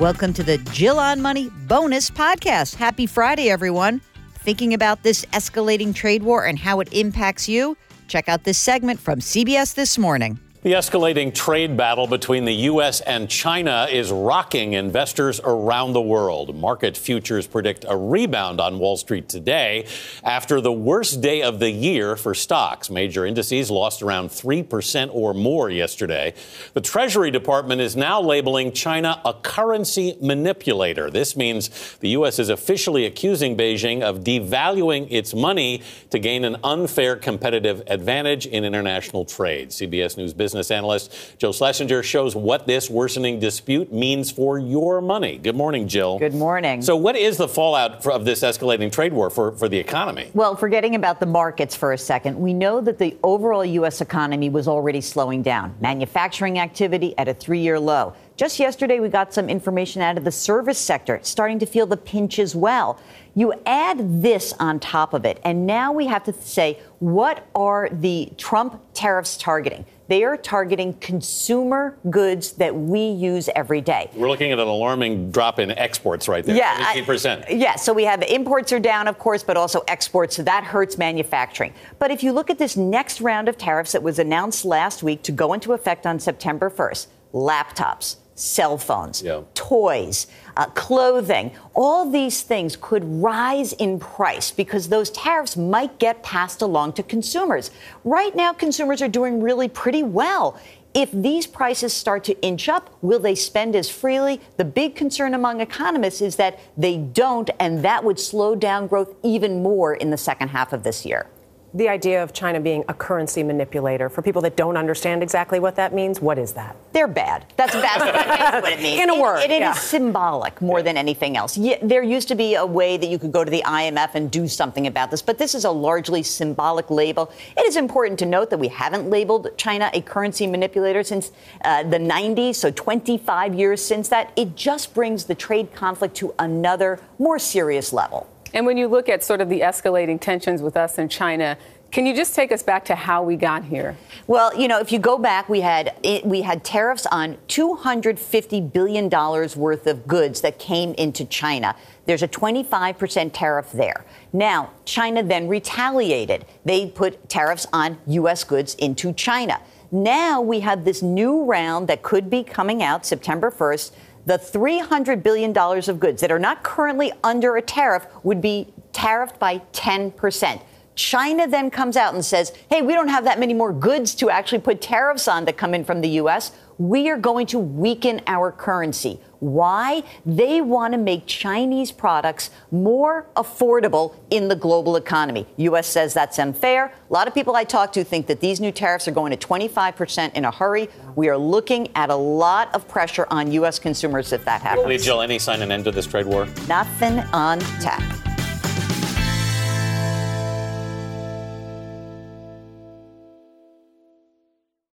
Welcome to the Jill on Money bonus podcast. Happy Friday, everyone. Thinking about this escalating trade war and how it impacts you? Check out this segment from CBS This Morning. The escalating trade battle between the U.S. and China is rocking investors around the world. Market futures predict a rebound on Wall Street today after the worst day of the year for stocks. Major indices lost around 3% or more yesterday. The Treasury Department is now labeling China a currency manipulator. This means the U.S. is officially accusing Beijing of devaluing its money to gain an unfair competitive advantage in international trade. CBS News Business business analyst Jill Schlesinger shows what this worsening dispute means for your money. Good morning, Jill. Good morning. So, what is the fallout of this escalating trade war for, for the economy? Well, forgetting about the markets for a second, we know that the overall U.S. economy was already slowing down. Manufacturing activity at a three year low. Just yesterday, we got some information out of the service sector, starting to feel the pinch as well. You add this on top of it, and now we have to say, what are the Trump tariffs targeting? They are targeting consumer goods that we use every day. We're looking at an alarming drop in exports right there. Yeah. 18%. I, yeah. So we have imports are down, of course, but also exports. So that hurts manufacturing. But if you look at this next round of tariffs that was announced last week to go into effect on September 1st, laptops, cell phones, yeah. toys, uh, clothing, all these things could rise in price because those tariffs might get passed along to consumers. Right now, consumers are doing really pretty well. If these prices start to inch up, will they spend as freely? The big concern among economists is that they don't, and that would slow down growth even more in the second half of this year the idea of China being a currency manipulator. For people that don't understand exactly what that means, what is that? They're bad. That's, that's what it means. In a word. It, it yeah. is symbolic more than anything else. Yeah, there used to be a way that you could go to the IMF and do something about this, but this is a largely symbolic label. It is important to note that we haven't labeled China a currency manipulator since uh, the 90s, so 25 years since that. It just brings the trade conflict to another, more serious level. And when you look at sort of the escalating tensions with us and China, can you just take us back to how we got here? Well, you know, if you go back, we had we had tariffs on 250 billion dollars worth of goods that came into China. There's a 25% tariff there. Now, China then retaliated. They put tariffs on US goods into China. Now we have this new round that could be coming out September 1st the $300 billion of goods that are not currently under a tariff would be tariffed by 10%. China then comes out and says, hey, we don't have that many more goods to actually put tariffs on that come in from the U.S. We are going to weaken our currency. Why? They want to make Chinese products more affordable in the global economy. U.S. says that's unfair. A lot of people I talk to think that these new tariffs are going to 25% in a hurry. We are looking at a lot of pressure on U.S. consumers if that happens. Jill, any sign an end to this trade war? Nothing on tap.